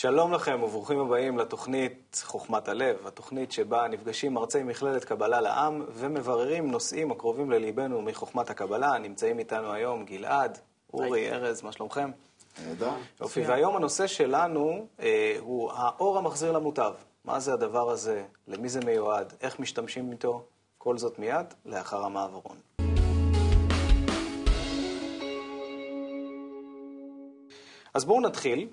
שלום לכם וברוכים הבאים לתוכנית חוכמת הלב, התוכנית שבה נפגשים מרצי מכללת קבלה לעם ומבררים נושאים הקרובים לליבנו מחוכמת הקבלה. נמצאים איתנו היום גלעד, אורי, ארז, מה שלומכם? נהדר. יופי, והיום הנושא שלנו אה, הוא האור המחזיר למוטב. מה זה הדבר הזה? למי זה מיועד? איך משתמשים איתו? כל זאת מיד לאחר המעברון. אז בואו נתחיל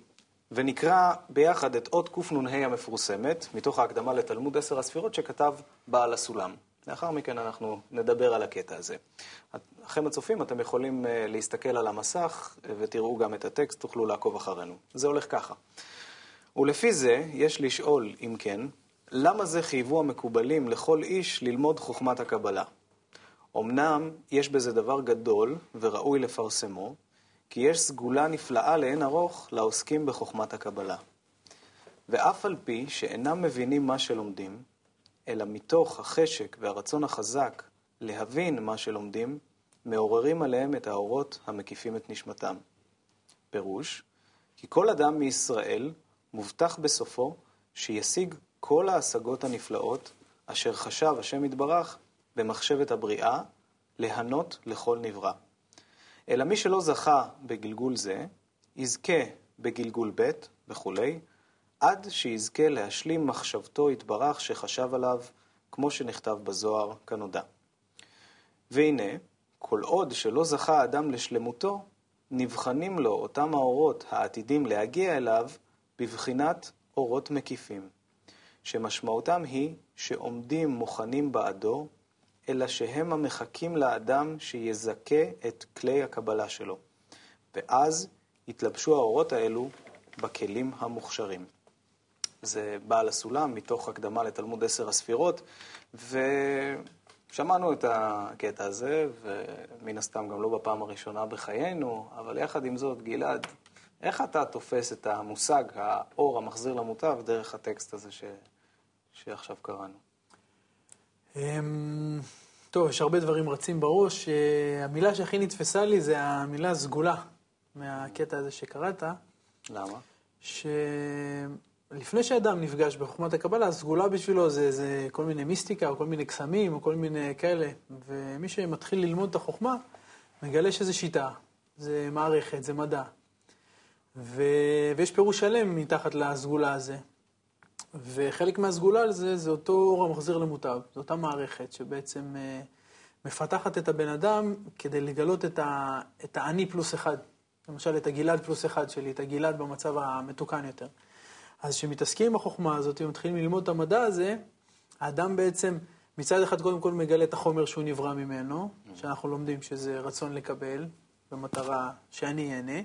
ונקרא ביחד את אות קנ"ה המפורסמת, מתוך ההקדמה לתלמוד עשר הספירות שכתב בעל הסולם. לאחר מכן אנחנו נדבר על הקטע הזה. לכם הצופים, אתם יכולים אה, להסתכל על המסך אה, ותראו גם את הטקסט, תוכלו לעקוב אחרינו. זה הולך ככה. ולפי זה יש לשאול, אם כן, למה זה חייבו המקובלים לכל איש ללמוד חוכמת הקבלה? אמנם יש בזה דבר גדול וראוי לפרסמו, כי יש סגולה נפלאה לאין ארוך לעוסקים בחוכמת הקבלה. ואף על פי שאינם מבינים מה שלומדים, אלא מתוך החשק והרצון החזק להבין מה שלומדים, מעוררים עליהם את האורות המקיפים את נשמתם. פירוש, כי כל אדם מישראל מובטח בסופו שישיג כל ההשגות הנפלאות אשר חשב השם יתברך במחשבת הבריאה, להנות לכל נברא. אלא מי שלא זכה בגלגול זה, יזכה בגלגול ב' וכולי, עד שיזכה להשלים מחשבתו יתברך שחשב עליו, כמו שנכתב בזוהר כנודע. והנה, כל עוד שלא זכה האדם לשלמותו, נבחנים לו אותם האורות העתידים להגיע אליו בבחינת אורות מקיפים, שמשמעותם היא שעומדים מוכנים בעדו אלא שהם המחכים לאדם שיזכה את כלי הקבלה שלו. ואז יתלבשו האורות האלו בכלים המוכשרים. זה בעל הסולם מתוך הקדמה לתלמוד עשר הספירות, ושמענו את הקטע הזה, ומן הסתם גם לא בפעם הראשונה בחיינו, אבל יחד עם זאת, גלעד, איך אתה תופס את המושג, האור המחזיר למוטב, דרך הטקסט הזה ש... שעכשיו קראנו? אמ, טוב, יש הרבה דברים רצים בראש. אה, המילה שהכי נתפסה לי זה המילה סגולה, מהקטע הזה שקראת. למה? שלפני שאדם נפגש בחוכמת הקבלה, סגולה בשבילו זה, זה כל מיני מיסטיקה, או כל מיני קסמים, או כל מיני כאלה. ומי שמתחיל ללמוד את החוכמה, מגלה שזה שיטה, זה מערכת, זה מדע. ו... ויש פירוש שלם מתחת לסגולה הזה. וחלק מהסגולה על זה, זה אותו אור המחזיר למוטב, זו אותה מערכת שבעצם אה, מפתחת את הבן אדם כדי לגלות את, האני פלוס אחד. למשל, את הגלעד פלוס אחד שלי, את הגלעד במצב המתוקן יותר. אז כשמתעסקים בחוכמה הזאת ומתחילים ללמוד את המדע הזה, האדם בעצם מצד אחד קודם כל מגלה את החומר שהוא נברא ממנו, שאנחנו לומדים שזה רצון לקבל, במטרה שאני אהנה.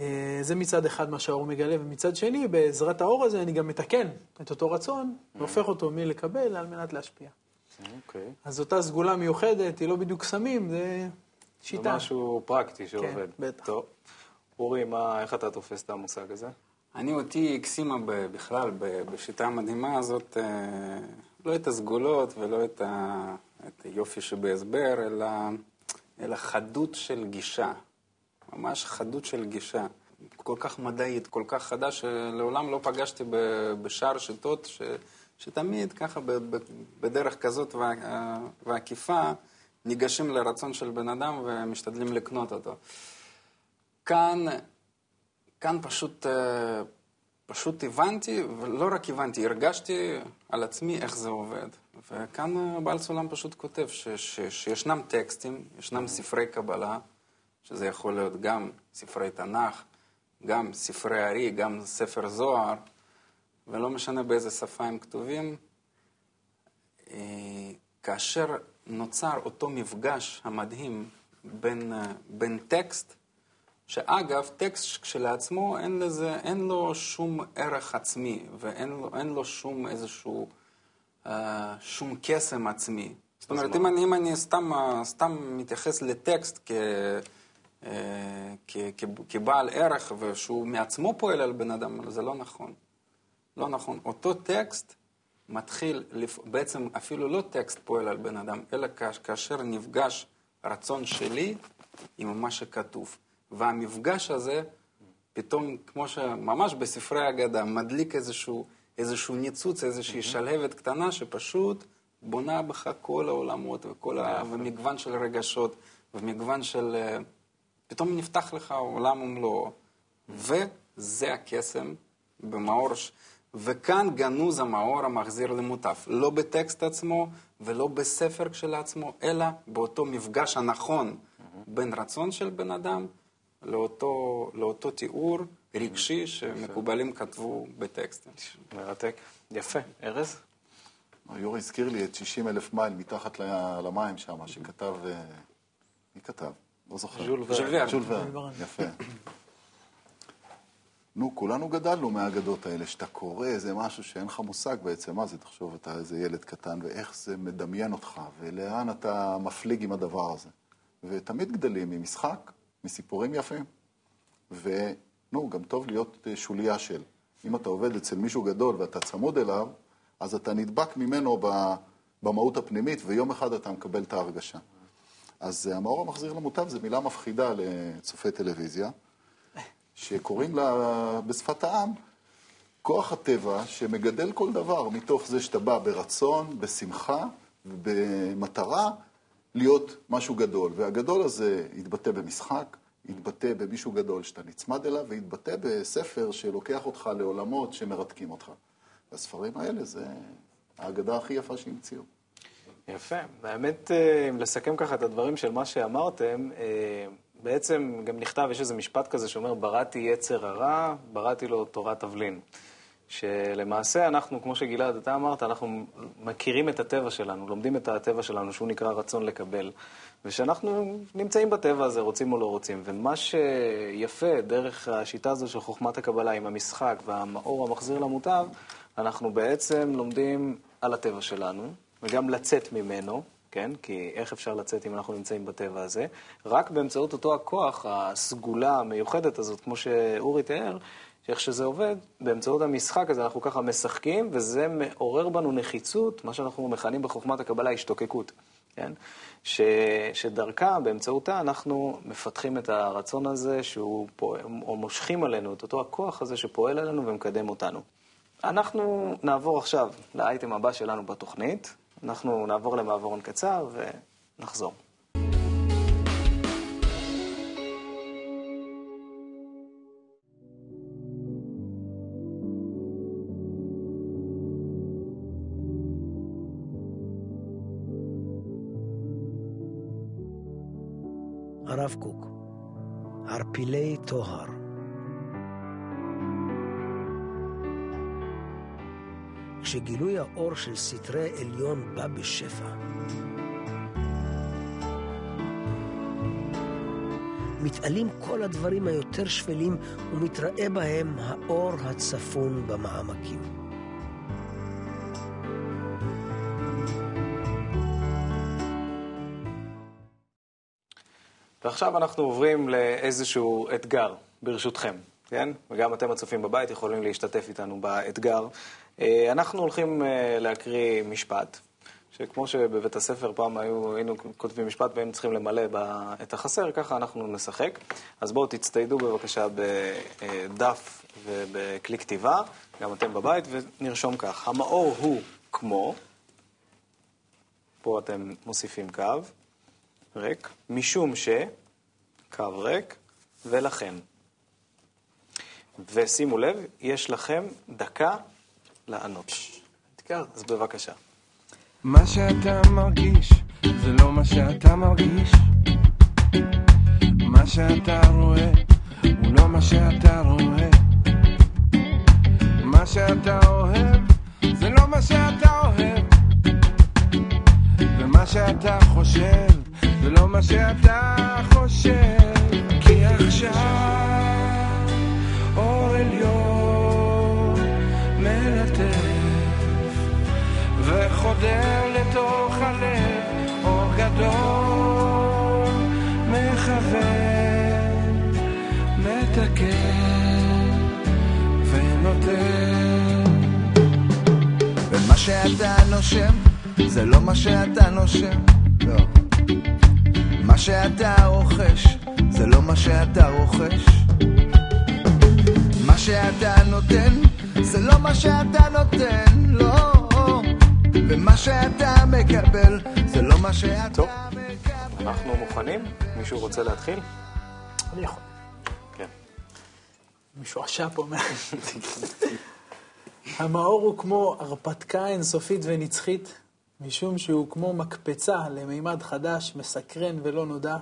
אה, זה מצד אחד מה שהאור מגלה, ומצד שני, בעזרת האור הזה אני גם מתקן את אותו רצון, והופך אותו מלקבל על מנת להשפיע. אוקיי. אז אותה סגולה מיוחדת, היא לא בדיוק סמים, זה שיטה. זה משהו פרקטי שעובד. כן, בטח. טוב. אורי, מה, איך אתה תופס את המושג הזה? אני אותי הקסימה בכלל, בשיטה המדהימה הזאת, אה, לא את הסגולות ולא את, ה, את היופי שבהסבר, אלא, אלא חדות של גישה. ממש חדות של גישה. כל כך מדעית, כל כך חדה, שלעולם לא פגשתי בשאר שיטות, ש, שתמיד ככה בדרך כזאת ועקיפה ניגשים לרצון של בן אדם ומשתדלים לקנות אותו. כאן, כאן פשוט, פשוט הבנתי, ולא רק הבנתי, הרגשתי על עצמי איך זה עובד. וכאן בעל סולם פשוט כותב ש, ש, שישנם טקסטים, ישנם ספרי קבלה, שזה יכול להיות גם ספרי תנ"ך, גם ספרי ארי, גם ספר זוהר, ולא משנה באיזה שפה הם כתובים, אה, כאשר נוצר אותו מפגש המדהים בין, אה, בין טקסט, שאגב, טקסט כשלעצמו אין, לזה, אין לו שום ערך עצמי ואין לו, לו שום איזשהו, אה, שום קסם עצמי. זאת אומרת, אם אני, אם אני סתם, סתם מתייחס לטקסט כ... כבעל ערך ושהוא מעצמו פועל על בן אדם, זה לא נכון. לא נכון. אותו טקסט מתחיל, בעצם אפילו לא טקסט פועל על בן אדם, אלא כאשר נפגש רצון שלי עם מה שכתוב. והמפגש הזה פתאום, כמו שממש בספרי אגדה, מדליק איזשהו, איזשהו ניצוץ, איזושהי שלהבת קטנה שפשוט בונה בך כל העולמות וכל ה... ומגוון של רגשות ומגוון של... אה, פתאום נפתח לך עולם ומלואו. וזה הקסם במאור, ש- וכאן גנוז המאור המחזיר למוטף. לא בטקסט עצמו ולא בספר כשלעצמו, אלא באותו מפגש הנכון בין רצון של בן אדם לאותו, לאותו תיאור רגשי שמקובלים כתבו בטקסטים. מרתק. יפה. ארז? יורי הזכיר לי את 60 אלף מייל מתחת למים שם, שכתב... אה, מי כתב? לא זוכר. ז'ול ורן. יפה. נו, כולנו גדלנו מהאגדות האלה, שאתה קורא איזה משהו שאין לך מושג בעצם מה זה, תחשוב, אתה איזה ילד קטן, ואיך זה מדמיין אותך, ולאן אתה מפליג עם הדבר הזה. ותמיד גדלים ממשחק, מסיפורים יפים, ונו, גם טוב להיות אה, שוליה של. אם אתה עובד אצל מישהו גדול ואתה צמוד אליו, אז אתה נדבק ממנו ב- במהות הפנימית, ויום אחד אתה מקבל את ההרגשה. אז אה, המאור המחזיר למוטב זו מילה מפחידה לצופי טלוויזיה, שקוראים לה בשפת העם כוח הטבע שמגדל כל דבר, מתוך זה שאתה בא ברצון, בשמחה, במטרה להיות משהו גדול. והגדול הזה יתבטא במשחק, יתבטא במישהו גדול שאתה נצמד אליו, ויתבטא בספר שלוקח אותך לעולמות שמרתקים אותך. והספרים האלה זה האגדה הכי יפה שהמציאו. יפה. האמת, אה, אם לסכם ככה את הדברים של מה שאמרתם, אה, בעצם גם נכתב, יש איזה משפט כזה שאומר, בראתי יצר הרע, בראתי לו תורת תבלין. שלמעשה אנחנו, כמו שגלעד, אתה אמרת, אנחנו מכירים את הטבע שלנו, לומדים את הטבע שלנו, שהוא נקרא רצון לקבל. ושאנחנו נמצאים בטבע הזה, רוצים או לא רוצים. ומה שיפה דרך השיטה הזו של חוכמת הקבלה עם המשחק והמאור המחזיר למוטב, אנחנו בעצם לומדים על הטבע שלנו, וגם לצאת ממנו, כן? כי איך אפשר לצאת אם אנחנו נמצאים בטבע הזה? רק באמצעות אותו הכוח, הסגולה המיוחדת הזאת, כמו שאורי תיאר, שאיך שזה עובד, באמצעות המשחק הזה אנחנו ככה משחקים, וזה מעורר בנו נחיצות, מה שאנחנו מכנים בחוכמת הקבלה השתוקקות, כן? ש, שדרכה, באמצעותה, אנחנו מפתחים את הרצון הזה שהוא פועל, או מושכים עלינו את אותו הכוח הזה שפועל עלינו ומקדם אותנו. אנחנו נעבור עכשיו לאייטם הבא שלנו בתוכנית. אנחנו נעבור למעברון קצר ונחזור. הרב קוק, ערפילי טוהר. כשגילוי האור של סתרי עליון בא בשפע, מתעלים כל הדברים היותר שפלים ומתראה בהם האור הצפון במעמקים. ועכשיו אנחנו עוברים לאיזשהו אתגר, ברשותכם, כן? וגם אתם הצופים בבית יכולים להשתתף איתנו באתגר. אה, אנחנו הולכים אה, להקריא משפט, שכמו שבבית הספר פעם היו, היינו כותבים משפט והיינו צריכים למלא את החסר, ככה אנחנו נשחק. אז בואו תצטיידו בבקשה בדף ובכלי כתיבה, גם אתם בבית, ונרשום כך. המאור הוא כמו, פה אתם מוסיפים קו, ריק, משום ש, קו ריק, ולכן. ושימו לב, יש לכם דקה לענות. אתגר, אז בבקשה. מה שאתה מרגיש זה לא מה שאתה מרגיש מה שאתה רואה הוא לא מה שאתה רואה מה שאתה אוהב זה לא מה שאתה אוהב ומה שאתה חושב זה לא מה שאתה חושב כי עכשיו אור עליון מלטף וחודר לתוך הלב, אור גדול, מכוון, מתקן ונותן. ומה שאתה נושם זה לא מה שאתה נושם, לא. מה שאתה רוכש זה לא מה שאתה רוכש. שאתה נותן זה לא מה שאתה נותן, לא. ומה שאתה מקבל זה לא מה שאתה טוב. מקבל. אנחנו מוכנים? מישהו רוצה להתחיל? אני יכול. כן. משועשע פה. מה- המאור הוא כמו הרפתקה אינסופית ונצחית, משום שהוא כמו מקפצה למימד חדש, מסקרן ולא נודע,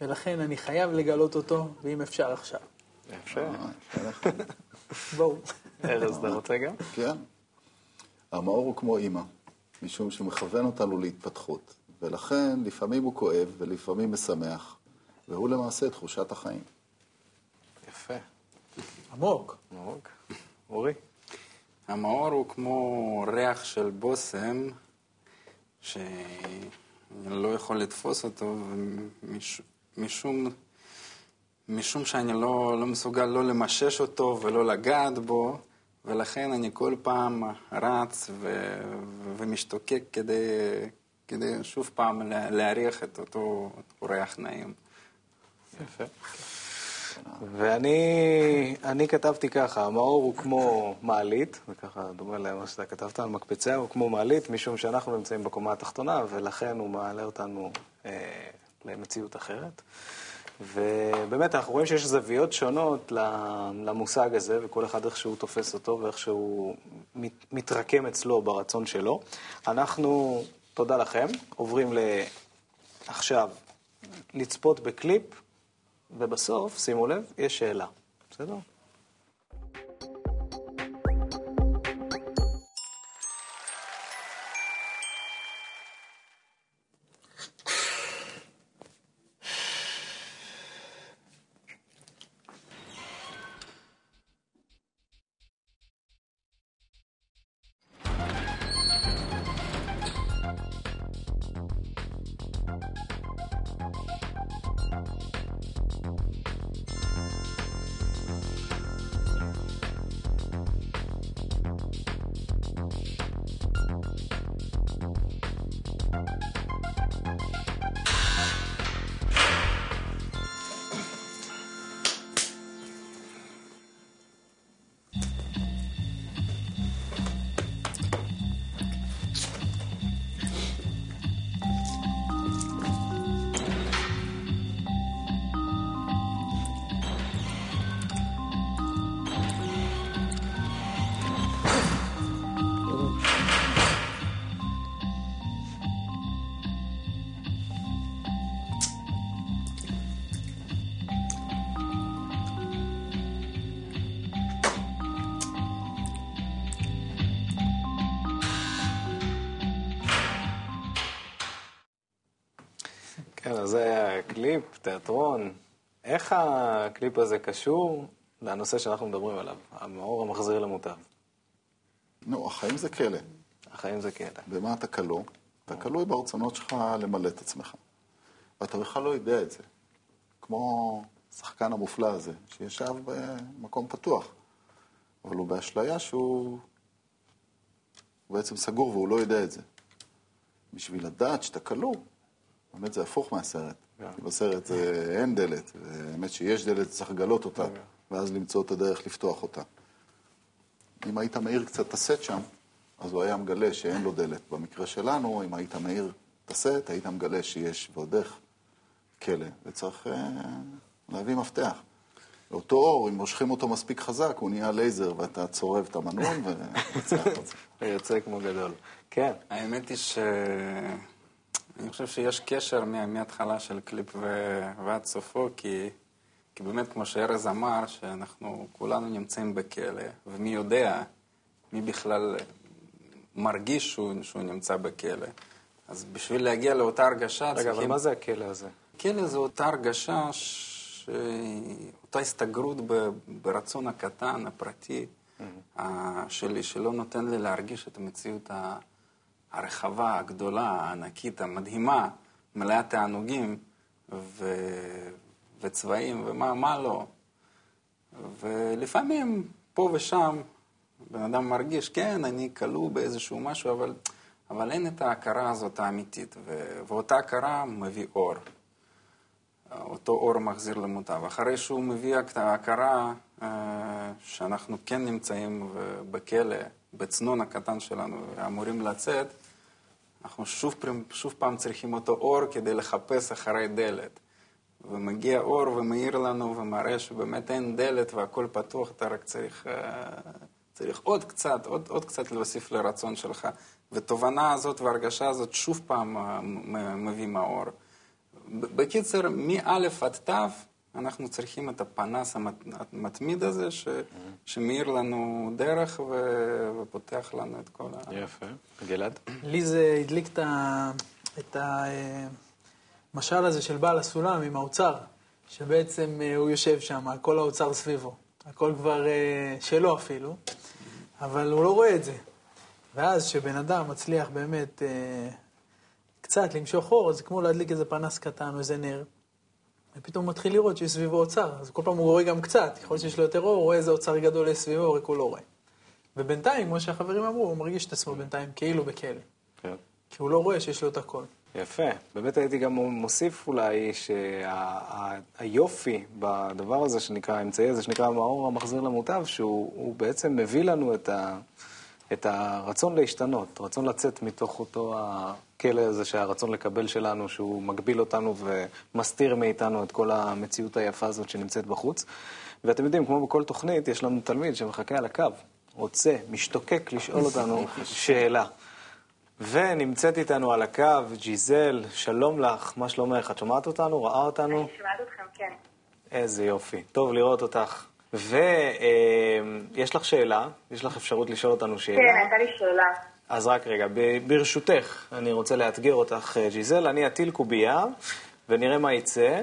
ולכן אני חייב לגלות אותו, ואם אפשר עכשיו. יפה. בואו. ארז, אתה רוצה גם? כן. המאור הוא כמו אימא, משום שהוא מכוון אותנו להתפתחות, ולכן לפעמים הוא כואב ולפעמים משמח, והוא למעשה תחושת החיים. יפה. עמוק. מאוד. אורי? המאור הוא כמו ריח של בושם, שאני לא יכול לתפוס אותו, ומש- משום, משום שאני לא, לא מסוגל לא למשש אותו ולא לגעת בו, ולכן אני כל פעם רץ ו, ומשתוקק כדי, כדי שוב פעם לה- להריח את אותו, ריח נעים. יפה. ואני אני כתבתי ככה, המאור הוא כמו מעלית, זה ככה דומה למה שאתה כתבת על מקפצה, הוא כמו מעלית, משום שאנחנו נמצאים בקומה התחתונה, ולכן הוא מעלה אותנו אה, למציאות אחרת. ובאמת, אנחנו רואים שיש זוויות שונות למושג הזה, וכל אחד איך שהוא תופס אותו ואיך שהוא מת- מתרקם אצלו ברצון שלו. אנחנו, תודה לכם, עוברים ל... עכשיו לצפות בקליפ, ובסוף, שימו לב, יש שאלה. בסדר? זה קליפ, תיאטרון. איך הקליפ הזה קשור לנושא שאנחנו מדברים עליו, המאור המחזיר למוטב? נו, החיים זה כלא. החיים זה כלא. במה אתה כלוא? אתה כלוא ברצונות שלך למלא את עצמך. ואתה בכלל לא יודע את זה. כמו השחקן המופלא הזה, שישב במקום פתוח. אבל הוא באשליה שהוא הוא בעצם סגור והוא לא יודע את זה. בשביל לדעת שאתה כלוא, באמת זה הפוך מהסרט. כי בסרט זה אין דלת, והאמת שיש דלת, צריך לגלות אותה, ואז למצוא את הדרך לפתוח אותה. אם היית מאיר קצת את הסט שם, אז הוא היה מגלה שאין לו דלת. במקרה שלנו, אם היית מאיר את הסט, היית מגלה שיש ועוד איך כלא, וצריך אה, להביא מפתח. אותו אור, אם מושכים אותו מספיק חזק, הוא נהיה לייזר, ואתה צורב את המנעול ויוצא החוצה. יוצא כמו גדול. כן, האמת היא ש... אני חושב שיש קשר מה- מההתחלה של קליפ ו... ועד סופו, כי... כי באמת, כמו שארז אמר, שאנחנו כולנו נמצאים בכלא, ומי יודע, מי בכלל מרגיש שהוא, שהוא נמצא בכלא. אז בשביל להגיע לאותה הרגשה רגע, צריכים... אבל מה זה הכלא הזה? כלא זה אותה הרגשה, ש... אותה הסתגרות ב... ברצון הקטן, הפרטי, אה, שלי, שלא נותן לי להרגיש את המציאות ה- הרחבה, הגדולה, הענקית, המדהימה, מלאת תענוגים ו... וצבעים ומה מה לא. ולפעמים, פה ושם, בן אדם מרגיש, כן, אני כלוא באיזשהו משהו, אבל, אבל אין את ההכרה הזאת האמיתית, ו... ואותה הכרה מביא אור. אותו אור מחזיר למוטב. אחרי שהוא מביא את ההכרה אה, שאנחנו כן נמצאים בכלא, בצנון הקטן שלנו, ואמורים לצאת, אנחנו שוב, שוב פעם צריכים אותו אור כדי לחפש אחרי דלת. ומגיע אור ומאיר לנו ומראה שבאמת אין דלת והכל פתוח, אתה רק צריך, אה, צריך עוד קצת, עוד, עוד קצת להוסיף לרצון שלך. ותובנה הזאת והרגשה הזאת שוב פעם אה, מ- מביא מאור. ב- בקיצר, מא' עד ת' אנחנו צריכים את הפנס המת- המתמיד הזה ש, שמאיר לנו דרך ו, ופותח לנו את כל ה... יפה. גלעד? לי זה הדליק את ה- את המשל הזה של בעל הסולם עם האוצר, שבעצם אה, הוא יושב שם, כל האוצר סביבו. הכל כבר אה, שלו אפילו, אבל הוא לא רואה את זה. ואז כשבן אדם מצליח באמת אה, קצת למשוך אור, זה כמו להדליק איזה פנס קטן או איזה נר, ופתאום הוא מתחיל לראות שיש סביבו אוצר, אז כל פעם הוא רואה גם קצת, ככל שיש לו יותר אור, הוא רואה איזה אוצר גדול יש סביבו, רק הוא לא רואה. ובינתיים, כמו שהחברים אמרו, הוא מרגיש את עצמו בינתיים כאילו בכלא. כן. כי הוא לא רואה שיש לו את הכל. יפה. באמת הייתי גם מוסיף אולי שהיופי בדבר הזה שנקרא, האמצעי הזה שנקרא המאור המחזיר למוטב, שהוא הוא בעצם מביא לנו את, ה, את הרצון להשתנות, רצון לצאת מתוך אותו הכלא הזה שהרצון לקבל שלנו, שהוא מגביל אותנו ומסתיר מאיתנו את כל המציאות היפה הזאת שנמצאת בחוץ. ואתם יודעים, כמו בכל תוכנית, יש לנו תלמיד שמחכה על הקו, רוצה, משתוקק לשאול אותנו שאלה. ונמצאת איתנו על הקו ג'יזל, שלום לך, מה שלומך? את שומעת אותנו? ראה אותנו? אני שומעת אתכם, כן. איזה יופי, טוב לראות אותך. ויש לך שאלה, יש לך אפשרות לשאול אותנו שאלה. כן, הייתה לי שאלה. אז רק רגע, ברשותך, אני רוצה לאתגר אותך, אה, ג'יזל, אני אטיל קובייה, ונראה מה יצא.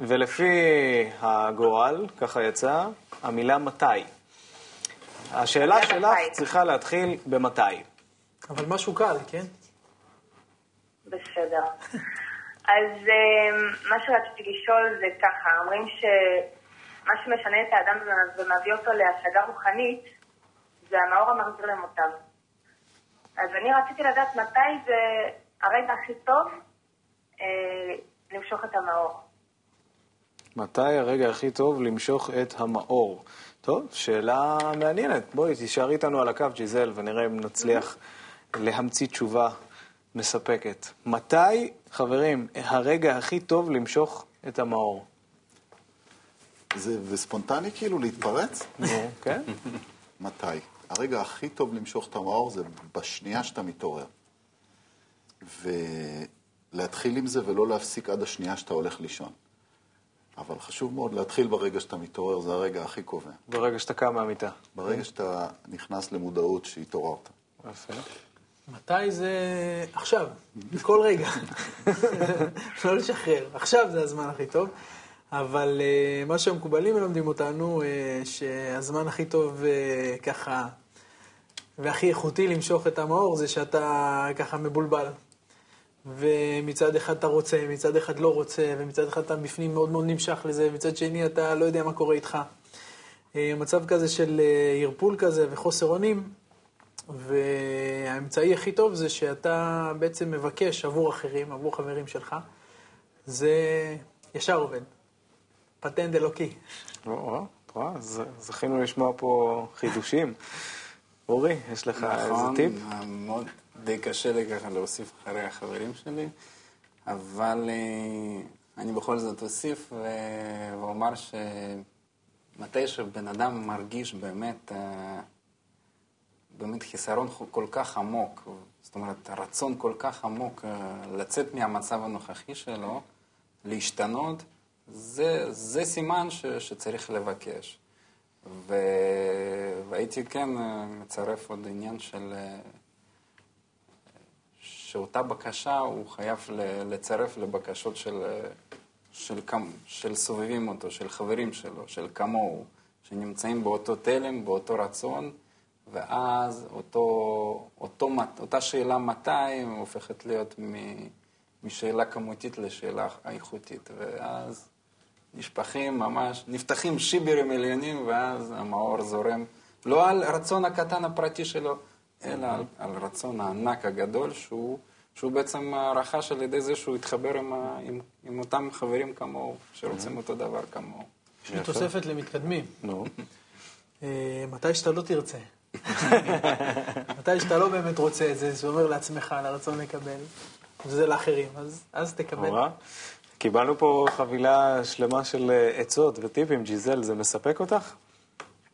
ולפי הגורל, ככה יצא, המילה מתי. השאלה שלך מתי. צריכה להתחיל במתי. אבל משהו קל, כן? בסדר. אז אה, מה שרציתי לשאול זה ככה, אומרים שמה שמשנה את האדם ומביא אותו להשגה רוחנית זה המאור המחזיר למוטב. אז אני רציתי לדעת מתי זה הרגע הכי טוב אה, למשוך את המאור. מתי הרגע הכי טוב למשוך את המאור? טוב, שאלה מעניינת. בואי, תישארי איתנו על הקו, ג'יזל, ונראה אם נצליח להמציא תשובה מספקת. מתי, חברים, הרגע הכי טוב למשוך את המאור? זה וספונטני כאילו להתפרץ? נו, כן? מתי? הרגע הכי טוב למשוך את המאור זה בשנייה שאתה מתעורר. ולהתחיל עם זה ולא להפסיק עד השנייה שאתה הולך לישון. אבל חשוב מאוד להתחיל ברגע שאתה מתעורר, זה הרגע הכי קובע. ברגע שאתה קם מהמיטה. ברגע שאתה נכנס למודעות שהתעוררת. יפה. מתי זה... עכשיו, בכל רגע. לא לשחרר. עכשיו זה הזמן הכי טוב. אבל uh, מה שהמקובלים מלמדים אותנו, uh, שהזמן הכי טוב uh, ככה, והכי איכותי למשוך את המאור, זה שאתה ככה מבולבל. ומצד אחד אתה רוצה, מצד אחד לא רוצה, ומצד אחד אתה בפנים מאוד מאוד נמשך לזה, ומצד שני אתה לא יודע מה קורה איתך. אה, מצב כזה של אה, ערפול כזה וחוסר אונים, והאמצעי הכי טוב זה שאתה בעצם מבקש עבור אחרים, עבור חברים שלך, זה ישר עובד. פטנט אלוקי. או, או, את רואה? ז- זכינו לשמוע פה חידושים. אורי, יש לך איזה נכון, טיפ? מאוד די קשה לי ככה להוסיף אחרי החברים שלי, אבל אה, אני בכל זאת אוסיף ו- ואומר שמתי שבן אדם מרגיש באמת, אה, באמת חיסרון כל כך עמוק, זאת אומרת, רצון כל כך עמוק אה, לצאת מהמצב הנוכחי שלו, להשתנות, זה, זה סימן ש, שצריך לבקש. ו... והייתי כן אה, מצרף עוד עניין של... אה, שאותה בקשה הוא חייב לצרף לבקשות של, אה, של, כמ- של סובבים אותו, של חברים שלו, של כמוהו, שנמצאים באותו תלם, באותו רצון, ואז אותו, אותו, אותה שאלה מתי הופכת להיות מ- משאלה כמותית לשאלה איכותית, ואז נשפכים ממש, נפתחים שיברים עליונים, ואז המאור זורם, לא על רצון הקטן הפרטי שלו, אלא על, על רצון הענק הגדול שהוא, שהוא בעצם רכש על ידי זה שהוא התחבר עם, ה, עם, עם אותם חברים כמוהו, שרוצים אותו דבר כמוהו. יש לי תוספת למתקדמים. נו. אה, מתי שאתה לא תרצה. מתי שאתה לא באמת רוצה את זה, שאומר לעצמך על הרצון לקבל, וזה לאחרים, אז, אז תקבל. קיבלנו פה חבילה שלמה של אה, עצות וטיפים. ג'יזל, זה מספק אותך?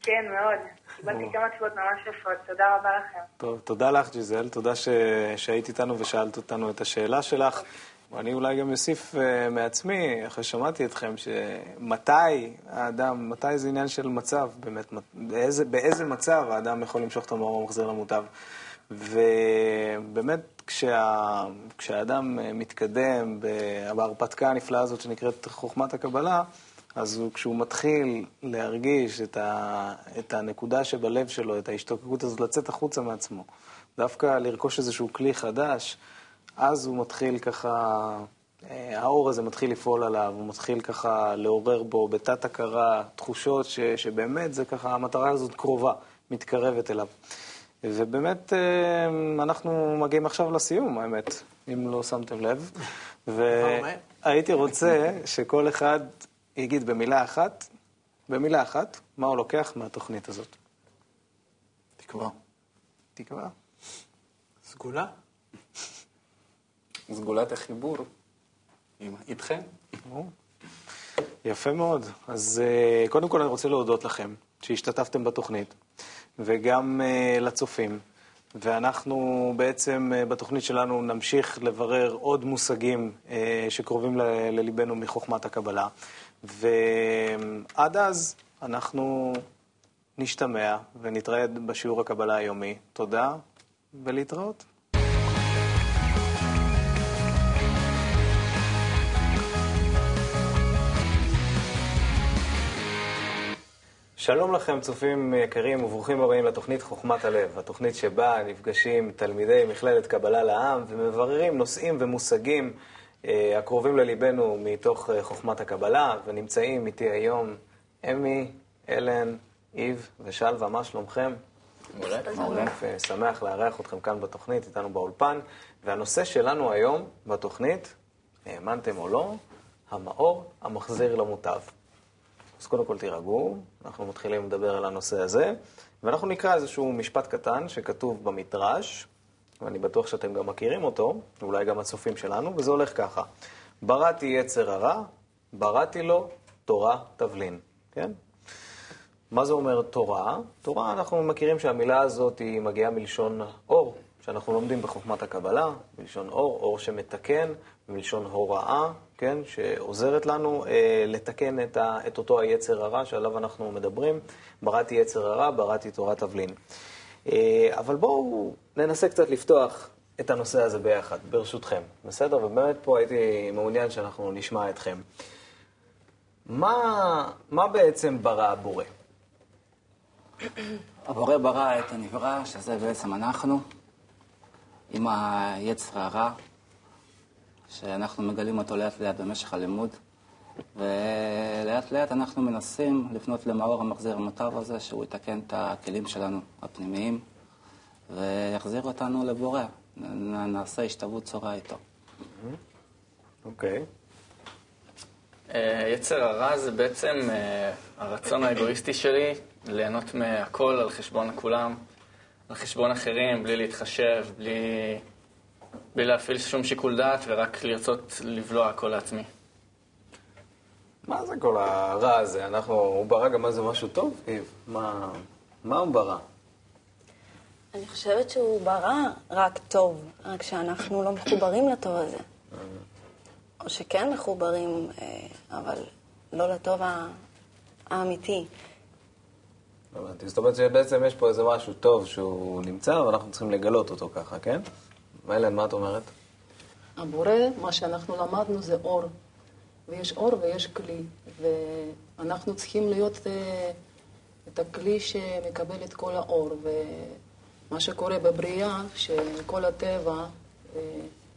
כן, מאוד. קיבלתי כמה תשובות ממש יפות, תודה רבה לכם. טוב, תודה לך, ג'יזל. תודה ש... שהיית איתנו ושאלת אותנו את השאלה שלך. אני אולי גם אוסיף uh, מעצמי, אחרי ששמעתי אתכם, שמתי האדם, מתי זה עניין של מצב, באמת, באיזה, באיזה מצב האדם יכול למשוך את המאור המחזיר למוטב. ובאמת, כשה, כשהאדם אה, מתקדם בהרפתקה הנפלאה הזאת שנקראת חוכמת הקבלה, אז הוא, כשהוא מתחיל להרגיש את, ה, את הנקודה שבלב שלו, את ההשתוקקות הזאת, לצאת החוצה מעצמו, דווקא לרכוש איזשהו כלי חדש, אז הוא מתחיל ככה, אה, האור הזה מתחיל לפעול עליו, הוא מתחיל ככה לעורר בו בתת-הכרה תחושות ש, שבאמת זה ככה, המטרה הזאת קרובה, מתקרבת אליו. ובאמת, אה, אנחנו מגיעים עכשיו לסיום, האמת, אם לא שמתם לב. והייתי רוצה שכל אחד יגיד במילה אחת, במילה אחת, מה הוא לוקח מהתוכנית הזאת. תקווה. תקווה. סגולה? סגולת החיבור איתכם. יפה מאוד. אז אה, קודם כל אני רוצה להודות לכם שהשתתפתם בתוכנית, וגם אה, לצופים. ואנחנו בעצם אה, בתוכנית שלנו נמשיך לברר עוד מושגים אה, שקרובים לליבנו מחוכמת הקבלה. ועד אז אנחנו נשתמע ונתראה בשיעור הקבלה היומי. תודה ולהתראות. שלום לכם, צופים יקרים וברוכים הבאים לתוכנית חוכמת הלב, התוכנית שבה נפגשים תלמידי מכללת קבלה לעם ומבררים נושאים ומושגים אה, הקרובים לליבנו מתוך אה, חוכמת הקבלה, ונמצאים איתי היום אמי, אלן, איב ושלווה, מה שלומכם? מעולה. יפה, שמח לארח אתכם כאן בתוכנית, איתנו באולפן, והנושא שלנו היום בתוכנית, האמנתם או לא, המאור המחזיר למוטב. אז קודם כל תירגעו, אנחנו מתחילים לדבר על הנושא הזה, ואנחנו נקרא איזשהו משפט קטן שכתוב במדרש, ואני בטוח שאתם גם מכירים אותו, אולי גם הצופים שלנו, וזה הולך ככה: בראתי יצר הרע, בראתי לו תורה תבלין, כן? מה זה אומר תורה? תורה, אנחנו מכירים שהמילה הזאת היא מגיעה מלשון אור, שאנחנו לומדים בחוכמת הקבלה, מלשון אור, אור שמתקן, מלשון הוראה, כן, שעוזרת לנו אה, לתקן את, ה, את אותו היצר הרע שעליו אנחנו מדברים. בראתי יצר הרע, בראתי תורת תבלין. אה, אבל בואו ננסה קצת לפתוח את הנושא הזה ביחד, ברשותכם, בסדר? ובאמת פה הייתי מעוניין שאנחנו נשמע אתכם. מה, מה בעצם ברא הבורא? הבורא ברא את הנברא, שזה בעצם אנחנו, עם היצר הרע, שאנחנו מגלים אותו לאט לאט במשך הלימוד, ולאט לאט אנחנו מנסים לפנות למאור המחזיר המוטב הזה, שהוא יתקן את הכלים שלנו הפנימיים, ויחזיר אותנו לבורא, נעשה השתוות צורה איתו. אוקיי. אה, יצר הרע זה בעצם אה, הרצון האגואיסטי שלי ליהנות מהכל על חשבון כולם, על חשבון אחרים, בלי להתחשב, בלי, בלי להפעיל שום שיקול דעת ורק לרצות לבלוע הכל לעצמי. מה זה כל הרע הזה? אנחנו, הוא ברא גם איזה משהו טוב? איב, מה, מה הוא ברא? אני חושבת שהוא ברא רק טוב, רק שאנחנו לא מחוברים לטוב הזה. או שכן מחוברים, אה, אבל לא לטוב האמיתי. הבנתי. זאת אומרת שבעצם יש פה איזה משהו טוב שהוא נמצא, ואנחנו צריכים לגלות אותו ככה, כן? אילן, מה את אומרת? הבורא, מה שאנחנו למדנו זה אור. ויש אור ויש כלי. ואנחנו צריכים להיות אה, את הכלי שמקבל את כל האור. ומה שקורה בבריאה, שכל הטבע... אה,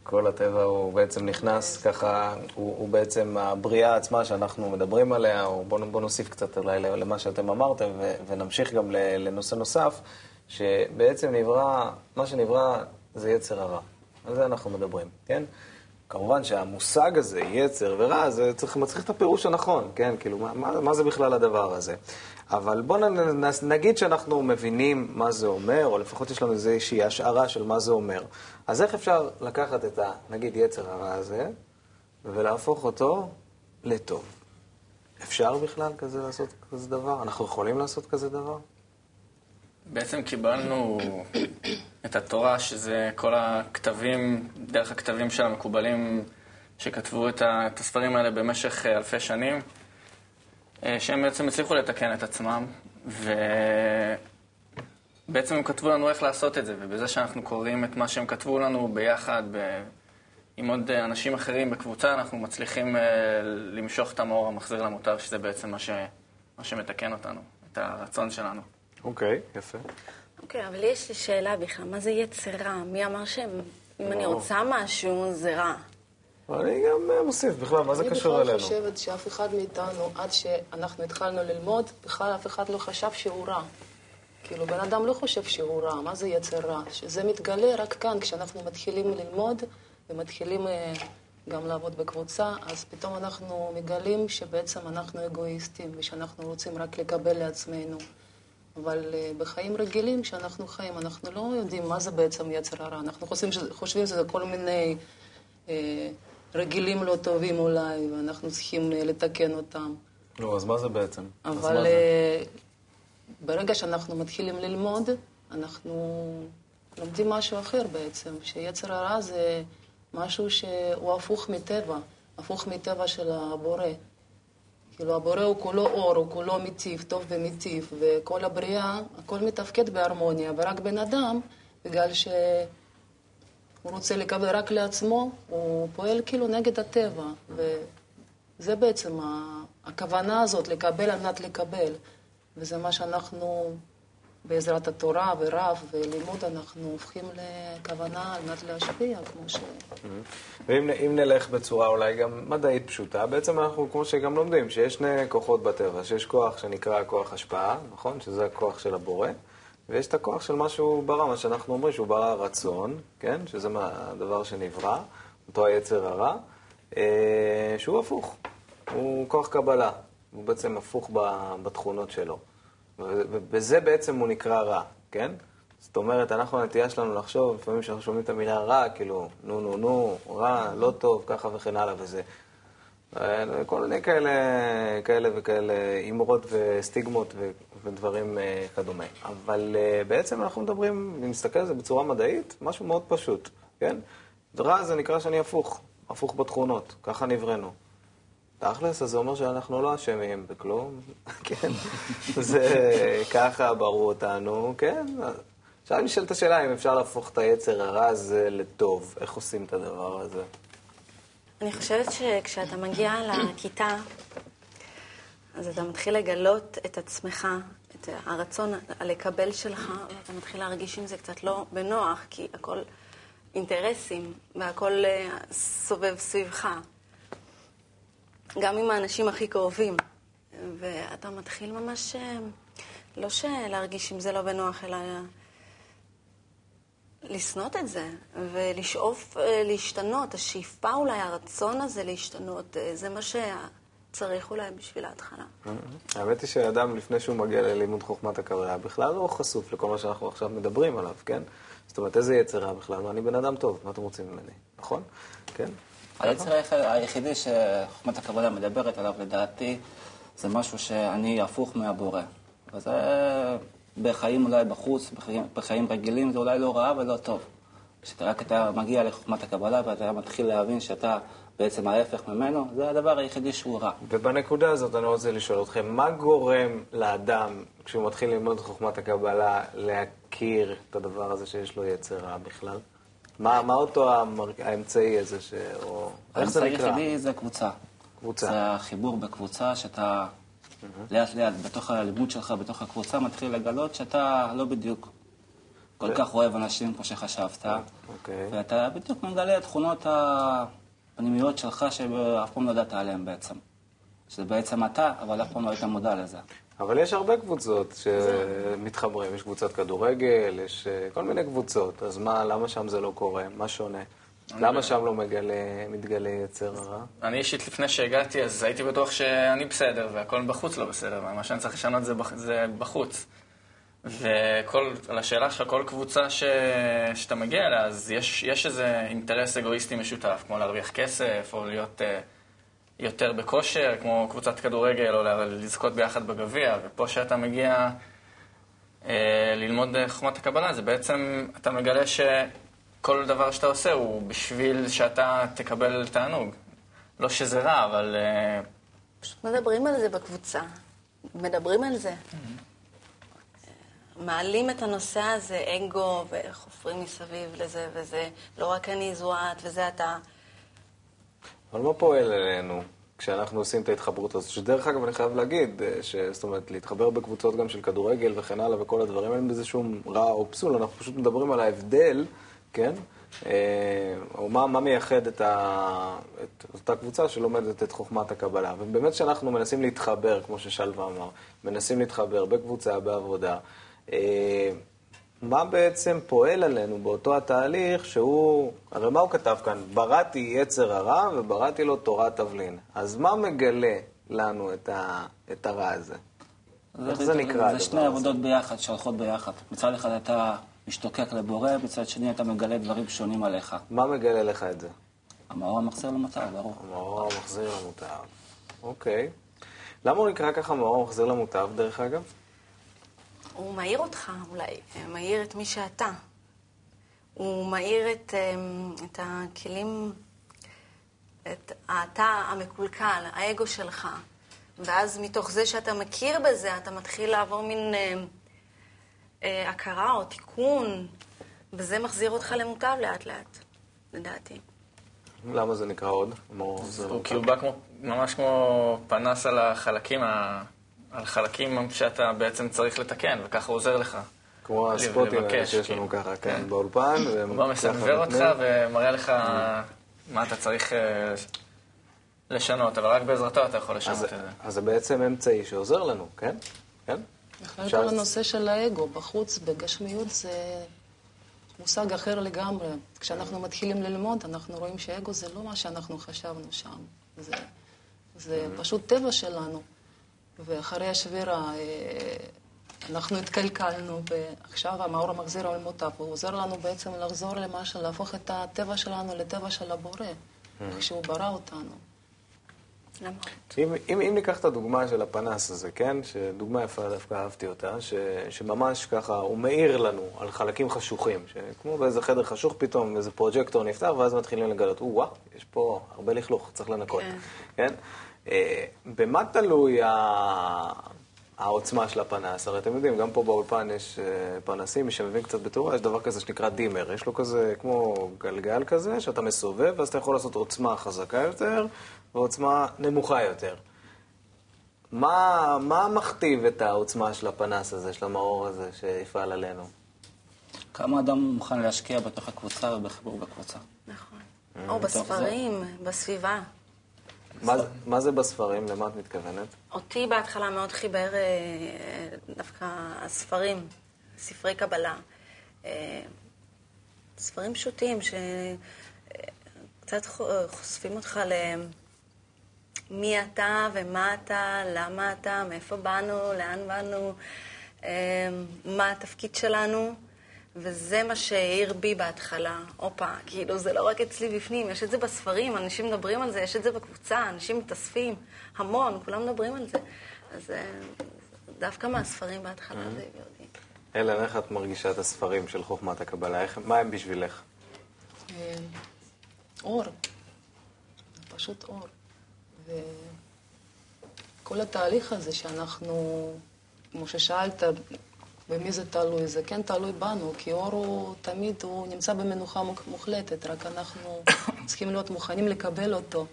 כל הטבע הוא בעצם נכנס ככה, הוא, הוא בעצם הבריאה עצמה שאנחנו מדברים עליה, או בואו בוא נוסיף קצת אולי למה שאתם אמרתם, ו, ונמשיך גם לנושא נוסף, שבעצם נברא, מה שנברא זה יצר הרע. על זה אנחנו מדברים, כן? כמובן שהמושג הזה, יצר ורע, זה צריך, מצריך את הפירוש הנכון, כן? כאילו, מה, מה, זה בכלל הדבר הזה? אבל בואו נגיד שאנחנו מבינים מה זה אומר, או לפחות יש לנו איזושהי השערה של מה זה אומר. אז איך אפשר לקחת את ה, נגיד, יצר הרע הזה, ולהפוך אותו לטוב? אפשר בכלל כזה לעשות כזה דבר? אנחנו יכולים לעשות כזה דבר? בעצם קיבלנו את התורה, שזה כל הכתבים, דרך הכתבים של המקובלים שכתבו את הספרים האלה במשך אה, אלפי שנים, אה, שהם בעצם הצליחו לתקן את עצמם, ובעצם הם כתבו לנו איך לעשות את זה, ובזה שאנחנו קוראים את מה שהם כתבו לנו ביחד, ב... עם עוד אנשים אחרים בקבוצה, אנחנו מצליחים אה, למשוך את המאור המחזיר למוטב, שזה בעצם מה, ש... מה שמתקן אותנו, את הרצון שלנו. אוקיי, יפה. אוקיי, אבל יש לי שאלה בכלל, מה זה יצר רע? מי אמר שאם אני. רוצה משהו, זה רע? אני גם אה, מוסיף, בכלל, מה זה קשור אני אלינו? בכלל חושבת שאף אחד מאיתנו, עד שאנחנו התחלנו ללמוד, בכלל אף אחד לא חשב שהוא רע. כאילו, בן אדם לא חושב שהוא רע, מה זה יצר רע? שזה מתגלה רק כאן, כשאנחנו מתחילים ללמוד ומתחילים אה, גם לעבוד בקבוצה, אז פתאום אנחנו מגלים שבעצם אנחנו אגואיסטים ושאנחנו רוצים רק לקבל לעצמנו. אבל אה, בחיים רגילים, כשאנחנו חיים, אנחנו לא יודעים מה זה בעצם יצר הרע. אנחנו חושבים שזה, חושבים שזה כל מיני אה, רגילים לא טובים אולי, ואנחנו צריכים אה, לתקן אותם. נו, אז מה זה בעצם? אבל? אה, ברגע שאנחנו מתחילים ללמוד, אנחנו לומדים משהו אחר בעצם, שיצר הרע זה משהו שהוא הפוך מטבע, הפוך מטבע של הבורא. כאילו הבורא הוא כולו אור, הוא כולו מיטיב, טוב ומיטיב, וכל הבריאה, הכל מתפקד בהרמוניה, ורק בן אדם, בגלל שהוא רוצה לקבל רק לעצמו, הוא פועל כאילו נגד הטבע, וזה בעצם הכוונה הזאת, לקבל על מנת לקבל, וזה מה שאנחנו, בעזרת התורה ורב ולימוד, אנחנו הופכים לכוונה על מנת להשפיע, כמו ש... ואם אם נלך בצורה אולי גם מדעית פשוטה, בעצם אנחנו, כמו שגם לומדים, שיש שני כוחות בטבע, שיש כוח שנקרא כוח השפעה, נכון? שזה הכוח של הבורא, ויש את הכוח של מה שהוא ברא, מה שאנחנו אומרים שהוא ברא רצון, כן? שזה מה, הדבר שנברא, אותו היצר הרע, אה, שהוא הפוך, הוא כוח קבלה, הוא בעצם הפוך בתכונות שלו. ובזה בעצם הוא נקרא רע, כן? זאת אומרת, אנחנו, הנטייה שלנו לחשוב, לפעמים כשאנחנו שומעים את המילה רע, כאילו, נו, נו, נו, רע, לא טוב, ככה וכן הלאה וזה. כל מיני כאלה, כאלה וכאלה אמרות וסטיגמות ו- ודברים אה, כדומה. אבל אה, בעצם אנחנו מדברים, אם נסתכל על זה בצורה מדעית, משהו מאוד פשוט, כן? רע זה נקרא שאני הפוך, הפוך בתכונות, ככה נבראנו. תכלס, אז זה אומר שאנחנו לא אשמים בכלום, כן? זה ככה ברו אותנו, כן? עכשיו נשאלת השאלה אם אפשר להפוך את היצר הרע הזה לטוב. איך עושים את הדבר הזה? אני חושבת שכשאתה מגיע לכיתה, אז אתה מתחיל לגלות את עצמך, את הרצון לקבל שלך, ואתה מתחיל להרגיש עם זה קצת לא בנוח, כי הכל אינטרסים, והכל אה, סובב סביבך. גם עם האנשים הכי קרובים. ואתה מתחיל ממש, אה, לא להרגיש עם זה לא בנוח, אלא לשנות את זה, ולשאוף אה, להשתנות. השאיפה אולי, הרצון הזה להשתנות, אה, זה מה שצריך אולי בשביל ההתחלה. האמת היא שאדם, לפני שהוא מגיע ללימוד חוכמת הקבלה, בכלל לא חשוף לכל מה שאנחנו עכשיו מדברים עליו, כן? זאת אומרת, איזה יצר רע בכלל? אני בן אדם טוב, מה אתם רוצים ממני? נכון? כן? היצר היח- היחידי שחוכמת הקבלה מדברת עליו, לדעתי, זה משהו שאני הפוך מהבורא. וזה בחיים אולי בחוץ, בחיים, בחיים רגילים, זה אולי לא רע ולא טוב. כשרק אתה מגיע לחוכמת הקבלה ואתה מתחיל להבין שאתה בעצם ההפך ממנו, זה הדבר היחידי שהוא רע. ובנקודה הזאת אני רוצה לשאול אתכם, מה גורם לאדם, כשהוא מתחיל ללמוד את חוכמת הקבלה, להכיר את הדבר הזה שיש לו יצר רע בכלל? מה, מה אותו. האמצעי הזה, ש... או... איך זה האמצעי נקרא? היחידי זה קבוצה. קבוצה. זה החיבור בקבוצה, שאתה לאט לאט בתוך הלימוד שלך, בתוך הקבוצה, מתחיל לגלות שאתה לא בדיוק כל כך אוהב אנשים כמו שחשבת. אוקיי. ואתה בדיוק מגלה את תכונות הפנימיות שלך שאף פעם לא ידעת עליהן בעצם. שזה בעצם אתה, אבל אף פעם לא היית מודע לזה. אבל יש הרבה קבוצות שמתחברים, יש קבוצת כדורגל, יש אה, כל מיני קבוצות, אז מה, למה שם זה לא קורה? מה שונה? למה שם לא מגלה, מתגלה יצר הרע? אני אישית, לפני שהגעתי, אז הייתי בטוח שאני בסדר, והכל בחוץ לא בסדר, ומה שאני צריך לשנות זה, בח, זה בחוץ. וכל, על השאלה שלך, כל קבוצה ש, שאתה מגיע אליה, אז יש, יש איזה אינטרס אגואיסטי משותף, כמו להרוויח כסף, או להיות uh, יותר בכושר, כמו קבוצת כדורגל, או לזכות ביחד בגביע, ופה שאתה מגיע uh, ללמוד אה, חוכמת הקבלה, זה בעצם, אתה מגלה שכל דבר שאתה עושה הוא בשביל שאתה תקבל תענוג. לא שזה רע, אבל... Uh, פשוט מדברים על זה בקבוצה. מדברים על זה. מעלים את הנושא הזה, אגו, וחופרים מסביב לזה, וזה לא רק אני זו את, וזה אתה. אבל מה פועל אלינו כשאנחנו עושים את ההתחברות הזאת? שדרך אגב, אני חייב להגיד, אה, ש... זאת אומרת, להתחבר בקבוצות גם של כדורגל וכן הלאה וכל הדברים, אין בזה שום רע או פסול, אנחנו פשוט מדברים על ההבדל, כן? אה, או מה, מה מייחד את, ה... את אותה קבוצה שלומדת את חוכמת הקבלה. ובאמת שאנחנו מנסים להתחבר, כמו ששלווה אמר, מנסים להתחבר בקבוצה, בעבודה. מה בעצם פועל עלינו באותו התהליך שהוא, הרי מה הוא כתב כאן? בראתי יצר הרע ובראתי לו תורת תבלין. אז מה מגלה לנו את, ה, את הרע הזה? איך זה נקרא הדבר זה שני עבודות ביחד, שהולכות ביחד. מצד אחד אתה משתוקק לבורא, מצד שני אתה מגלה דברים שונים עליך. מה מגלה לך את זה? המאור המחזיר למותר, ברור. המאור המחזיר למוטב. אוקיי. למה הוא נקרא ככה מאור המחזיר למוטב, דרך אגב? הוא מאיר אותך אולי, מאיר את מי שאתה. הוא מאיר את, אמ, את הכלים, את האתה המקולקל, האגו שלך. ואז מתוך זה שאתה מכיר בזה, אתה מתחיל לעבור מין אה, אה, הכרה או תיקון, וזה מחזיר אותך למוטב לאט לאט, לדעתי. למה זה נקרא עוד? הוא כאילו בא כמו, ממש כמו פנס על החלקים ה... על חלקים שאתה בעצם צריך לתקן, וככה הוא עוזר לך. כמו הספוטים האלה שיש לנו ככה, כן, באולפן. הוא בא מסנוור אותך ומראה לך מה אתה צריך אה, לשנות, אבל רק בעזרתו אתה יכול לשנות את זה. אז זה בעצם אמצעי שעוזר לנו, כן? כן? בכלל כל הנושא של האגו, בחוץ, בגשמיות, זה מושג אחר לגמרי. כשאנחנו מתחילים ללמוד, אנחנו רואים שאגו זה לא מה שאנחנו חשבנו שם. זה, זה פשוט טבע שלנו. ואחרי השבירה אה, אנחנו התקלקלנו, ועכשיו המאור המחזיר על מוטב, הוא עוזר לנו בעצם לחזור למשהו, להפוך את הטבע שלנו לטבע של הבורא, איך שהוא ברא אותנו. אם, אם, אם ניקח את הדוגמה של הפנס הזה, כן? שדוגמה יפה, דווקא אהבתי אותה, ש, שממש ככה, הוא מאיר לנו על חלקים חשוכים, שכמו באיזה חדר חשוך פתאום, איזה פרוג'קטור נפתח, ואז מתחילים לגלות, או-אה, יש פה הרבה לכלוך, צריך לנקות, כן? כן? אה, במה תלוי העוצמה של הפנס? הרי אתם יודעים, גם פה באולפן יש אה, פנסים, מי שמבין קצת בתאורה, יש דבר כזה שנקרא דימר. יש לו כזה, כמו גלגל כזה, שאתה מסובב, ואז אתה יכול לעשות עוצמה חזקה יותר ועוצמה נמוכה יותר. מה, מה מכתיב את העוצמה של הפנס הזה, של המאור הזה, שיפעל עלינו? כמה אדם מוכן להשקיע בתוך הקבוצה ובחיבור בקבוצה. נכון. או בספרים, בסביבה. מה, זה בספרים? למה את מתכוונת? אותי בהתחלה מאוד חיבר אה, דווקא הספרים, ספרי קבלה. אה, ספרים פשוטים שקצת חושפים אותך למי אתה ומה אתה, למה אתה, מאיפה באנו, לאן באנו, אה, מה התפקיד שלנו. וזה מה שהעיר בי בהתחלה. הופה, כאילו, זה לא רק אצלי בפנים, יש את זה בספרים, אנשים מדברים על זה, יש את זה בקבוצה, אנשים מתאספים, המון, כולם מדברים על זה. אז אה, דווקא מהספרים בהתחלה זה הביא אותי. אלן, איך את מרגישה את הספרים של חוכמת הקבלה? איך, מה הם בשבילך? אה, אור. פשוט אור. וכל התהליך הזה שאנחנו, כמו ששאלת, במי זה תלוי? זה כן תלוי בנו, כי אור הוא תמיד, הוא נמצא במנוחה מוחלטת, רק אנחנו צריכים להיות מוכנים לקבל אותו.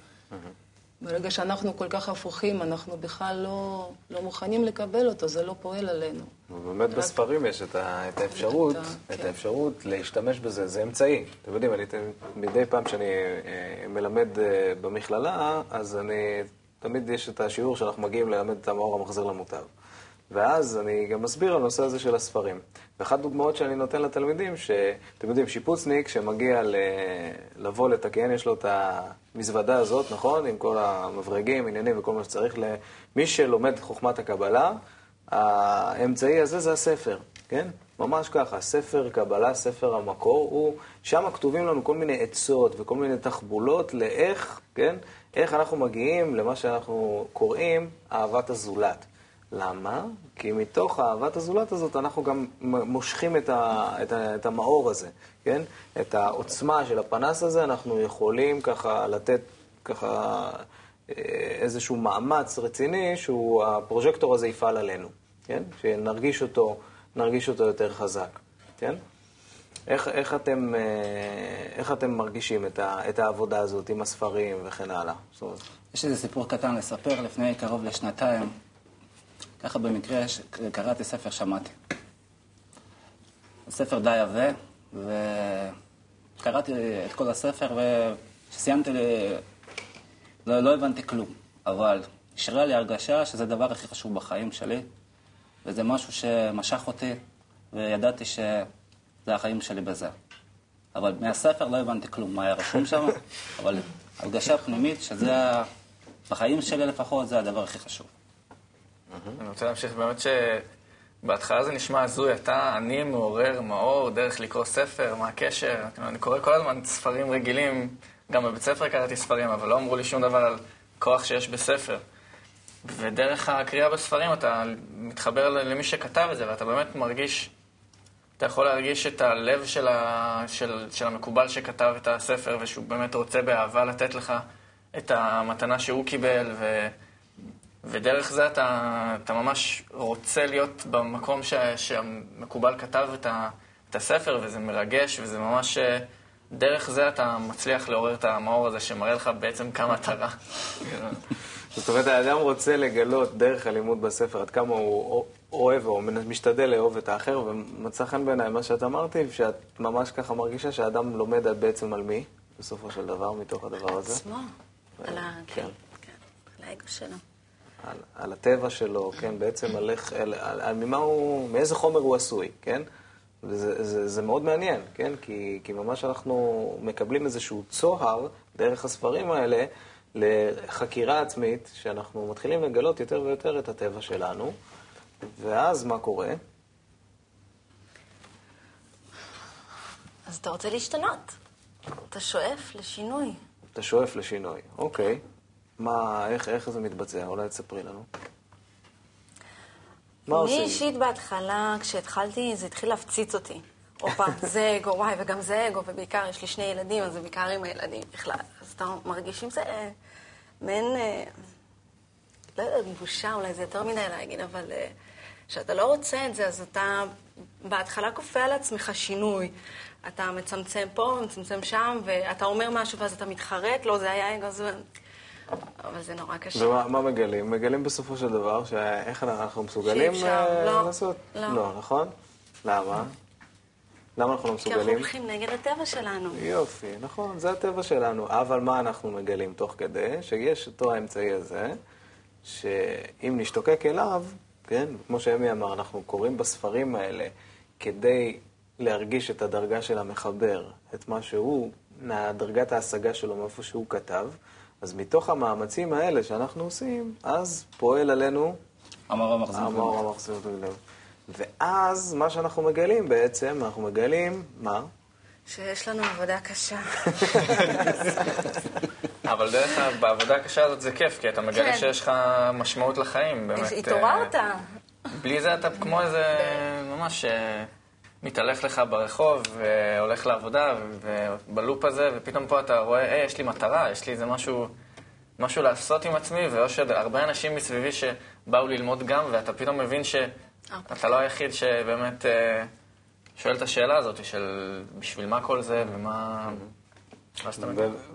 ברגע שאנחנו כל כך הפוכים, אנחנו בכלל לא, לא מוכנים לקבל אותו, זה לא פועל עלינו. ובאמת רק... בספרים יש את, ה, את האפשרות, את, ה, את כן. האפשרות להשתמש בזה, זה אמצעי. אתם יודעים, אני, מדי פעם שאני אה, מלמד אה, במכללה, אז אני, תמיד יש את השיעור שאנחנו מגיעים ללמד את המאור המחזיר למוטב. ואז אני גם מסביר על הנושא הזה של הספרים. ואחת הדוגמאות שאני נותן לתלמידים, שאתם יודעים, שיפוצניק שמגיע ל... לבוא לתקן, יש לו את המזוודה הזאת, נכון? עם כל המברגים, עניינים וכל מה שצריך. למי שלומד חוכמת הקבלה, האמצעי הזה זה הספר, כן? ממש ככה, ספר קבלה, ספר המקור, הוא, שם כתובים לנו כל מיני עצות וכל מיני תחבולות לאיך, כן? איך אנחנו מגיעים למה שאנחנו קוראים אהבת הזולת. למה? כי מתוך אהבת הזולת הזאת אנחנו גם מושכים את, ה, את, ה, את המאור הזה, כן? את העוצמה של הפנס הזה אנחנו יכולים ככה לתת ככה אה, איזשהו מאמץ רציני שהפרוז'קטור הזה יפעל עלינו, כן? שנרגיש אותו, נרגיש אותו יותר חזק, כן? איך, איך, אתם, אה, איך אתם מרגישים את, ה, את העבודה הזאת עם הספרים וכן הלאה? יש איזה סיפור קטן לספר. לפני קרוב לשנתיים, ככה במקרה קראתי ספר שמעתי. ספר די עבה, וקראתי את כל הספר, וכשסיימתי, לא, לא הבנתי כלום, אבל השאירה לי הרגשה שזה הדבר הכי חשוב בחיים שלי, וזה משהו שמשך אותי, וידעתי שזה החיים שלי בזה. אבל מהספר לא הבנתי כלום, מה היה רשום שם, אבל הרגשה פנימית שזה, בחיים שלי לפחות, זה הדבר הכי חשוב. אני רוצה להמשיך באמת שבהתחלה זה נשמע הזוי, אתה אני מעורר מאור, דרך לקרוא ספר, מה הקשר? אני קורא כל הזמן ספרים רגילים, גם בבית ספר קראתי ספרים, אבל לא אמרו לי שום דבר על כוח שיש בספר. ודרך הקריאה בספרים אתה מתחבר למי שכתב את זה, ואתה באמת מרגיש, אתה יכול להרגיש את הלב של, ה, של, של המקובל שכתב את הספר, ושהוא באמת רוצה באהבה לתת לך את המתנה שהוא קיבל, ו... ודרך זה אתה, אתה ממש רוצה להיות במקום ש, שהמקובל כתב את, ה, את הספר, וזה מרגש, וזה ממש... דרך זה אתה מצליח לעורר את המאור הזה, שמראה לך בעצם כמה אתה רע. זאת אומרת, האדם רוצה לגלות דרך הלימוד בספר עד כמה הוא אוהב או משתדל לאהוב את האחר, ומצא חן בעיניי מה שאת אמרתי, שאת ממש ככה מרגישה שהאדם לומד בעצם על מי, בסופו של דבר, מתוך הדבר הזה. עצמו, על האגו שלו. על, על הטבע שלו, כן, בעצם על איך, על, על, על ממה הוא, מאיזה חומר הוא עשוי, כן? וזה זה, זה מאוד מעניין, כן? כי, כי ממש אנחנו מקבלים איזשהו צוהר דרך הספרים האלה לחקירה עצמית, שאנחנו מתחילים לגלות יותר ויותר את הטבע שלנו, ואז מה קורה? אז אתה רוצה להשתנות. אתה שואף לשינוי. אתה שואף לשינוי, אוקיי. מה, איך, איך זה מתבצע? אולי תספרי לנו. מה עושים? אני אישית בהתחלה, כשהתחלתי, זה התחיל להפציץ אותי. הופה, זה אגו, וואי, וגם זה אגו, ובעיקר יש לי שני ילדים, אז זה בעיקר עם הילדים בכלל. אז אתה מרגיש עם זה מעין, אה, לא יודעת, בושה, אולי זה יותר מדי להגיד, אבל אה, כשאתה לא רוצה את זה, אז אתה בהתחלה כופה על עצמך שינוי. אתה מצמצם פה, מצמצם שם, ואתה אומר משהו ואז אתה מתחרט, לא, זה היה אגו, זה... אבל זה נורא קשה. ומה מגלים? מגלים בסופו של דבר שאיך אנחנו מסוגלים שאפשר, לא. לעשות? לא. לא, נכון? למה? למה אנחנו לא מסוגלים? כי אנחנו הולכים נגד הטבע שלנו. יופי, נכון, זה הטבע שלנו. אבל מה אנחנו מגלים תוך כדי? שיש אותו האמצעי הזה, שאם נשתוקק אליו, כן, כמו שאמי אמר, אנחנו קוראים בספרים האלה כדי להרגיש את הדרגה של המחבר, את מה שהוא, דרגת ההשגה שלו מאיפה שהוא כתב, אז מתוך המאמצים האלה שאנחנו עושים, אז פועל עלינו... אמר המחזיר אמר המחזיר. ואז מה שאנחנו מגלים בעצם, אנחנו מגלים, מה? שיש לנו עבודה קשה. אבל דרך אגב, בעבודה הקשה הזאת זה כיף, כי אתה מגלה כן. שיש לך משמעות לחיים, באמת. התעוררת. אה, בלי זה אתה כמו איזה, ממש, אה, מתהלך לך ברחוב, והולך לעבודה, ובלופ הזה, ופתאום פה אתה רואה, היי, יש לי מטרה, יש לי איזה משהו, משהו לעשות עם עצמי, ויש עוד הרבה אנשים מסביבי שבאו ללמוד גם, ואתה פתאום מבין שאתה לא היחיד שבאמת אה, שואל את השאלה הזאת, של בשביל מה כל זה, ומה...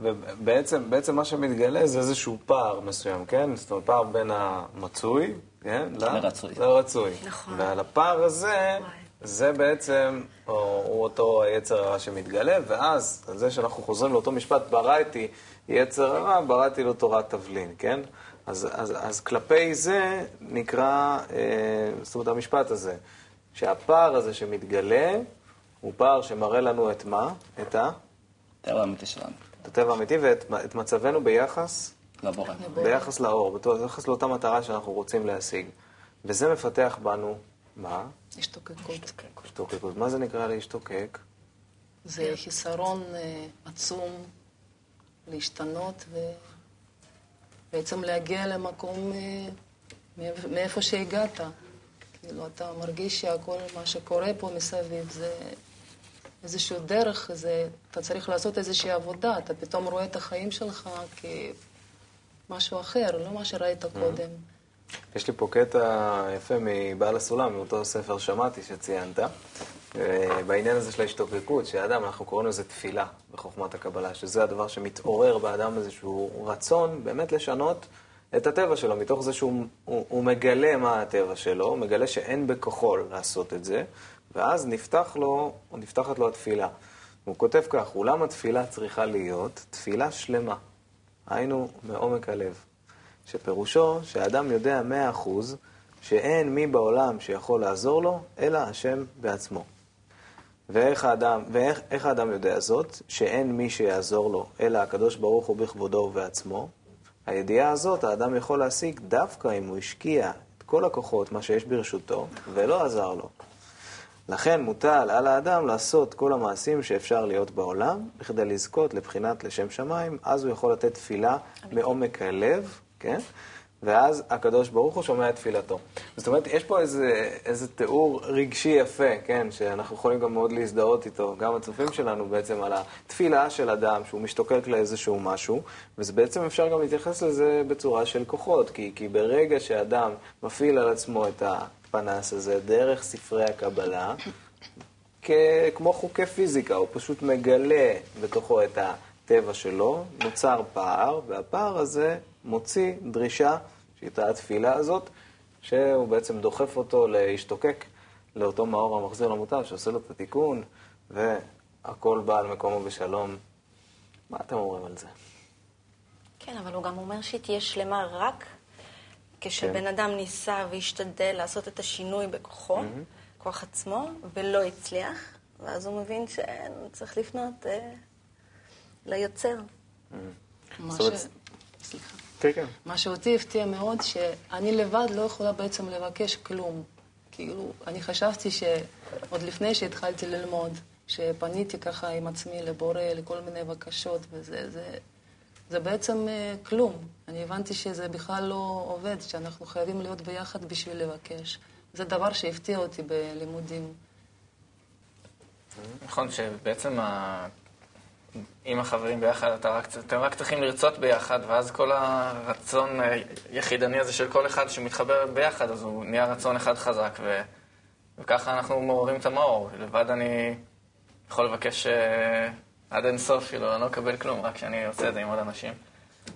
ובעצם בעצם מה שמתגלה זה איזשהו פער מסוים, כן? זאת אומרת, פער בין המצוי, כן? לרצוי. לרצוי. נכון. ועל הפער הזה... זה בעצם, או, הוא אותו היצר הרע שמתגלה, ואז, על זה שאנחנו חוזרים לאותו משפט, בראתי יצר הרע, בראתי לו תורת תבלין, כן? אז, אז, אז כלפי זה נקרא, אה, זאת אומרת, המשפט הזה, שהפער הזה שמתגלה, הוא פער שמראה לנו את מה? את ה... הטבע האמיתי שלנו. את הטבע האמיתי ואת את מצבנו ביחס? לבורא. ביחס לאור, ביחס לאותה מטרה שאנחנו רוצים להשיג. וזה מפתח בנו, מה? השתוקקות. השתוקקות. מה זה נקרא להשתוקק? זה חיסרון אה, עצום להשתנות ובעצם להגיע למקום אה, מאיפ- מאיפה שהגעת. כאילו, אתה מרגיש שהכל מה שקורה פה מסביב זה איזושהי דרך, זה, אתה צריך לעשות איזושהי עבודה, אתה פתאום רואה את החיים שלך כמשהו אחר, לא מה שראית קודם. יש לי פה קטע יפה מבעל הסולם, מאותו ספר שמעתי שציינת, בעניין הזה של ההשתוקקות, שאדם, אנחנו קוראים לזה תפילה בחוכמת הקבלה, שזה הדבר שמתעורר באדם איזשהו רצון באמת לשנות את הטבע שלו, מתוך זה שהוא הוא, הוא מגלה מה הטבע שלו, הוא מגלה שאין בכוחו לעשות את זה, ואז נפתח לו, נפתחת לו התפילה. הוא כותב כך, אולם התפילה צריכה להיות תפילה שלמה, היינו מעומק הלב. שפירושו שהאדם יודע מאה אחוז שאין מי בעולם שיכול לעזור לו, אלא השם בעצמו. ואיך האדם, ואיך איך האדם יודע זאת? שאין מי שיעזור לו, אלא הקדוש ברוך הוא בכבודו ובעצמו. הידיעה הזאת האדם יכול להשיג דווקא אם הוא השקיע את כל הכוחות, מה שיש ברשותו, ולא עזר לו. לכן מוטל על האדם לעשות כל המעשים שאפשר להיות בעולם, בכדי לזכות לבחינת לשם שמיים, אז הוא יכול לתת תפילה מעומק הלב, כן? ואז הקדוש ברוך הוא שומע את תפילתו. זאת אומרת, יש פה איזה, איזה תיאור רגשי יפה, כן? שאנחנו יכולים גם מאוד להזדהות איתו, גם הצופים שלנו בעצם, על התפילה של אדם שהוא משתוקק לאיזשהו משהו, וזה בעצם אפשר גם להתייחס לזה בצורה של כוחות, כי, כי ברגע שאדם מפעיל על עצמו את הפנס הזה דרך ספרי הקבלה, כ- כמו חוקי פיזיקה, הוא פשוט מגלה בתוכו את הטבע שלו, נוצר פער, והפער הזה מוציא דרישה, שהיא את התפילה הזאת, שהוא בעצם דוחף אותו להשתוקק לאותו מאור המחזיר למוטב, שעושה לו את התיקון, והכל בא על מקומו בשלום. מה אתם אומרים על זה? כן, אבל הוא גם אומר שהיא תהיה שלמה רק כשבן אדם ניסה והשתדל לעשות את השינוי בכוחו, כוח עצמו, ולא הצליח, ואז הוא מבין שצריך לפנות אה, ליוצר. מה זאת אומרת- ש- סליחה. כן, כן. מה שאותי הפתיע מאוד, שאני לבד לא יכולה בעצם לבקש כלום. כאילו, אני חשבתי שעוד לפני שהתחלתי ללמוד, שפניתי ככה עם עצמי לבורא לכל מיני בקשות, וזה זה, זה בעצם אה, כלום. אני הבנתי שזה בכלל לא עובד, שאנחנו חייבים להיות ביחד בשביל לבקש. זה דבר שהפתיע אותי בלימודים. נכון שבעצם ה... עם החברים ביחד, אתה רק, אתם רק צריכים לרצות ביחד, ואז כל הרצון היחידני הזה של כל אחד שמתחבר ביחד, אז הוא נהיה רצון אחד חזק, ו... וככה אנחנו מעוררים את המאור. לבד אני יכול לבקש אה, עד אין סוף, כאילו, אני לא אקבל כלום, רק כשאני עושה את זה עם עוד אנשים.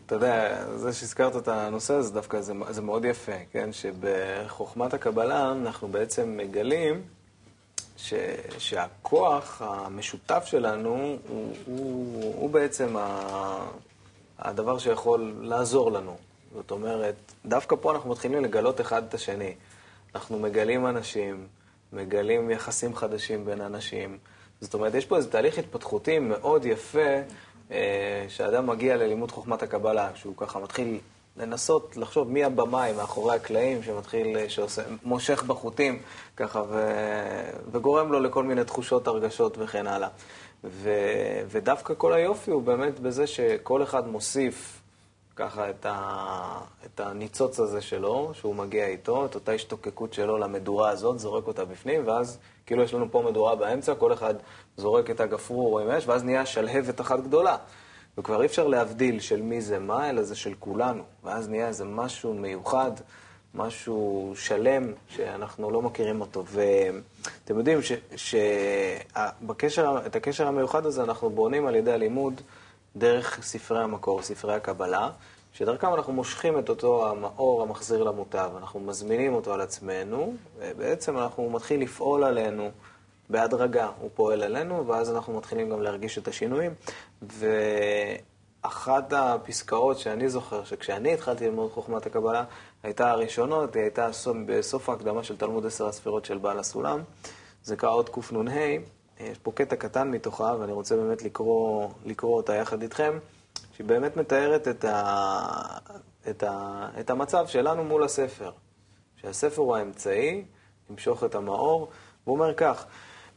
אתה יודע, זה שהזכרת את הנושא הזה, דווקא זה, זה מאוד יפה, כן? שבחוכמת הקבלה אנחנו בעצם מגלים ש, שהכוח המשותף שלנו הוא, הוא, הוא בעצם ה, הדבר שיכול לעזור לנו. זאת אומרת, דווקא פה אנחנו מתחילים לגלות אחד את השני. אנחנו מגלים אנשים, מגלים יחסים חדשים בין אנשים. זאת אומרת, יש פה איזה תהליך התפתחותי מאוד יפה, אה, שאדם מגיע ללימוד חוכמת הקבלה, שהוא ככה מתחיל לנסות לחשוב מי הבמאי מאחורי הקלעים, שמתחיל, שעושה, מושך בחוטים, ככה, ו, וגורם לו לכל מיני תחושות, הרגשות וכן הלאה. ו, ודווקא כל היופי הוא באמת בזה שכל אחד מוסיף ככה את, ה, את הניצוץ הזה שלו, שהוא מגיע איתו, את אותה השתוקקות שלו למדורה הזאת, זורק אותה בפנים, ואז כאילו יש לנו פה מדורה באמצע, כל אחד זורק את הגפרור עם אש, ואז נהיה שלהבת אחת גדולה. וכבר אי אפשר להבדיל של מי זה מה, אלא זה של כולנו. ואז נהיה איזה משהו מיוחד, משהו שלם, שאנחנו לא מכירים אותו. ואתם יודעים שאת הקשר המיוחד הזה אנחנו בונים על ידי הלימוד דרך ספרי המקור, ספרי הקבלה, שדרכם אנחנו מושכים את אותו המאור המחזיר למוטב, אנחנו מזמינים אותו על עצמנו, ובעצם אנחנו מתחיל לפעול עלינו בהדרגה. הוא פועל עלינו, ואז אנחנו מתחילים גם להרגיש את השינויים. אחת הפסקאות שאני זוכר, שכשאני התחלתי ללמוד חוכמת הקבלה, הייתה הראשונות, היא הייתה סוף- בסוף ההקדמה של תלמוד עשר הספירות של בעל הסולם. זה נקרא עוד קנ"ה, יש פה קטע קטן מתוכה, ואני רוצה באמת לקרוא, לקרוא אותה יחד איתכם, שהיא באמת מתארת את, ה, את, ה, את המצב שלנו מול הספר. שהספר הוא האמצעי למשוך את המאור, והוא אומר כך,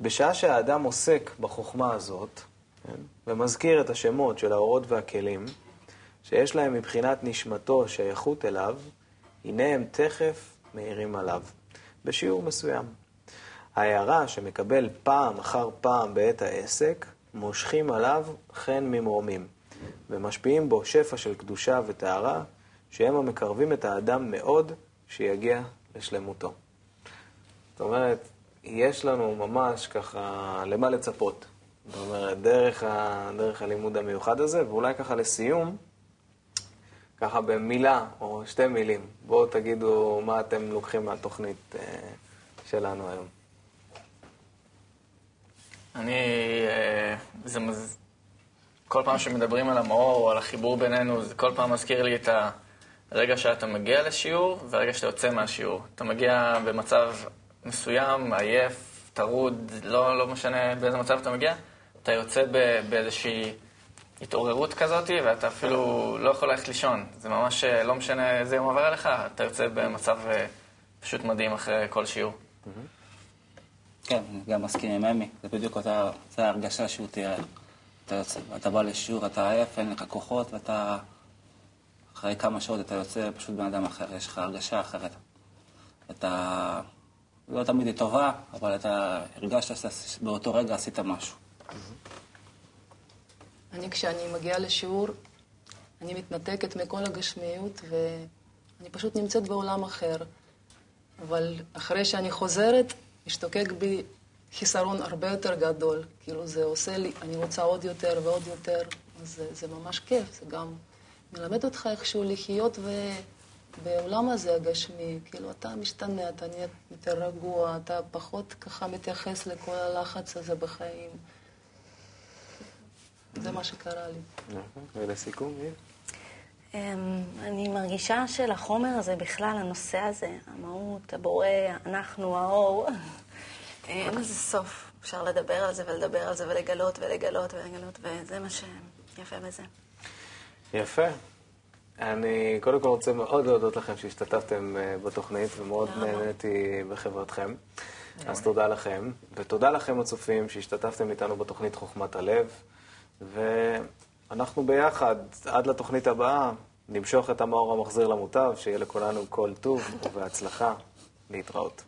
בשעה שהאדם עוסק בחוכמה הזאת, כן, ומזכיר את השמות של האורות והכלים, שיש להם מבחינת נשמתו שייכות אליו, הנה הם תכף מאירים עליו, בשיעור מסוים. ההערה שמקבל פעם אחר פעם בעת העסק, מושכים עליו חן ממרומים, ומשפיעים בו שפע של קדושה וטהרה, שהם המקרבים את האדם מאוד שיגיע לשלמותו. זאת אומרת, יש לנו ממש ככה למה לצפות. זאת אומרת, דרך, ה, דרך הלימוד המיוחד הזה, ואולי ככה לסיום, ככה במילה או שתי מילים, בואו תגידו מה אתם לוקחים מהתוכנית אה, שלנו היום. אני, אה, זה מז... כל פעם שמדברים על המאור או על החיבור בינינו, זה כל פעם מזכיר לי את הרגע שאתה מגיע לשיעור והרגע שאתה יוצא מהשיעור. אתה מגיע במצב מסוים, עייף, טרוד, לא, לא משנה באיזה מצב אתה מגיע, אתה יוצא באיזושהי התעוררות כזאת, ואתה אפילו לא יכול ללכת לישון. זה ממש אה, לא משנה איזה יום עובר עליך, אתה יוצא במצב אה, פשוט מדהים אחרי כל שיעור. כן, אני גם מסכים עם אמי, זה בדיוק אותה, זה ההרגשה שהוא תיאר. אתה, יוצא, אתה בא לשיעור, אתה עייף, אין לך כוחות, ואתה... אחרי כמה שעות אתה יוצא פשוט בן אדם אחר, יש לך הרגשה אחרת. אתה... לא תמיד היא טובה, אבל אתה הרגשת שבאותו רגע עשית משהו. אני, כשאני מגיעה לשיעור, אני מתנתקת מכל הגשמיות ואני פשוט נמצאת בעולם אחר. אבל אחרי שאני חוזרת, משתוקק בי חיסרון הרבה יותר גדול. כאילו זה עושה לי, אני רוצה עוד יותר ועוד יותר, אז זה, זה ממש כיף, זה גם מלמד אותך איכשהו לחיות ו... בעולם הזה הגשמי, כאילו אתה משתנה, אתה נהיה יותר רגוע, אתה פחות ככה מתייחס לכל הלחץ הזה בחיים. זה מה שקרה לי. ולסיכום, יהיה? אמ, אני מרגישה שלחומר הזה בכלל, הנושא הזה, המהות, הבורא, אנחנו, האור, אין לזה סוף. אפשר לדבר על זה ולדבר על זה ולגלות ולגלות ולגלות, וזה מה שיפה בזה. יפה. אני קודם כל רוצה מאוד להודות לכם שהשתתפתם אה, בתוכנית, ומאוד נהניתי בחברתכם. אז תודה לכם, ותודה לכם הצופים שהשתתפתם איתנו בתוכנית חוכמת הלב, ואנחנו ביחד, עד לתוכנית הבאה, נמשוך את המאור המחזיר למוטב, שיהיה לכולנו כל טוב ובהצלחה. להתראות.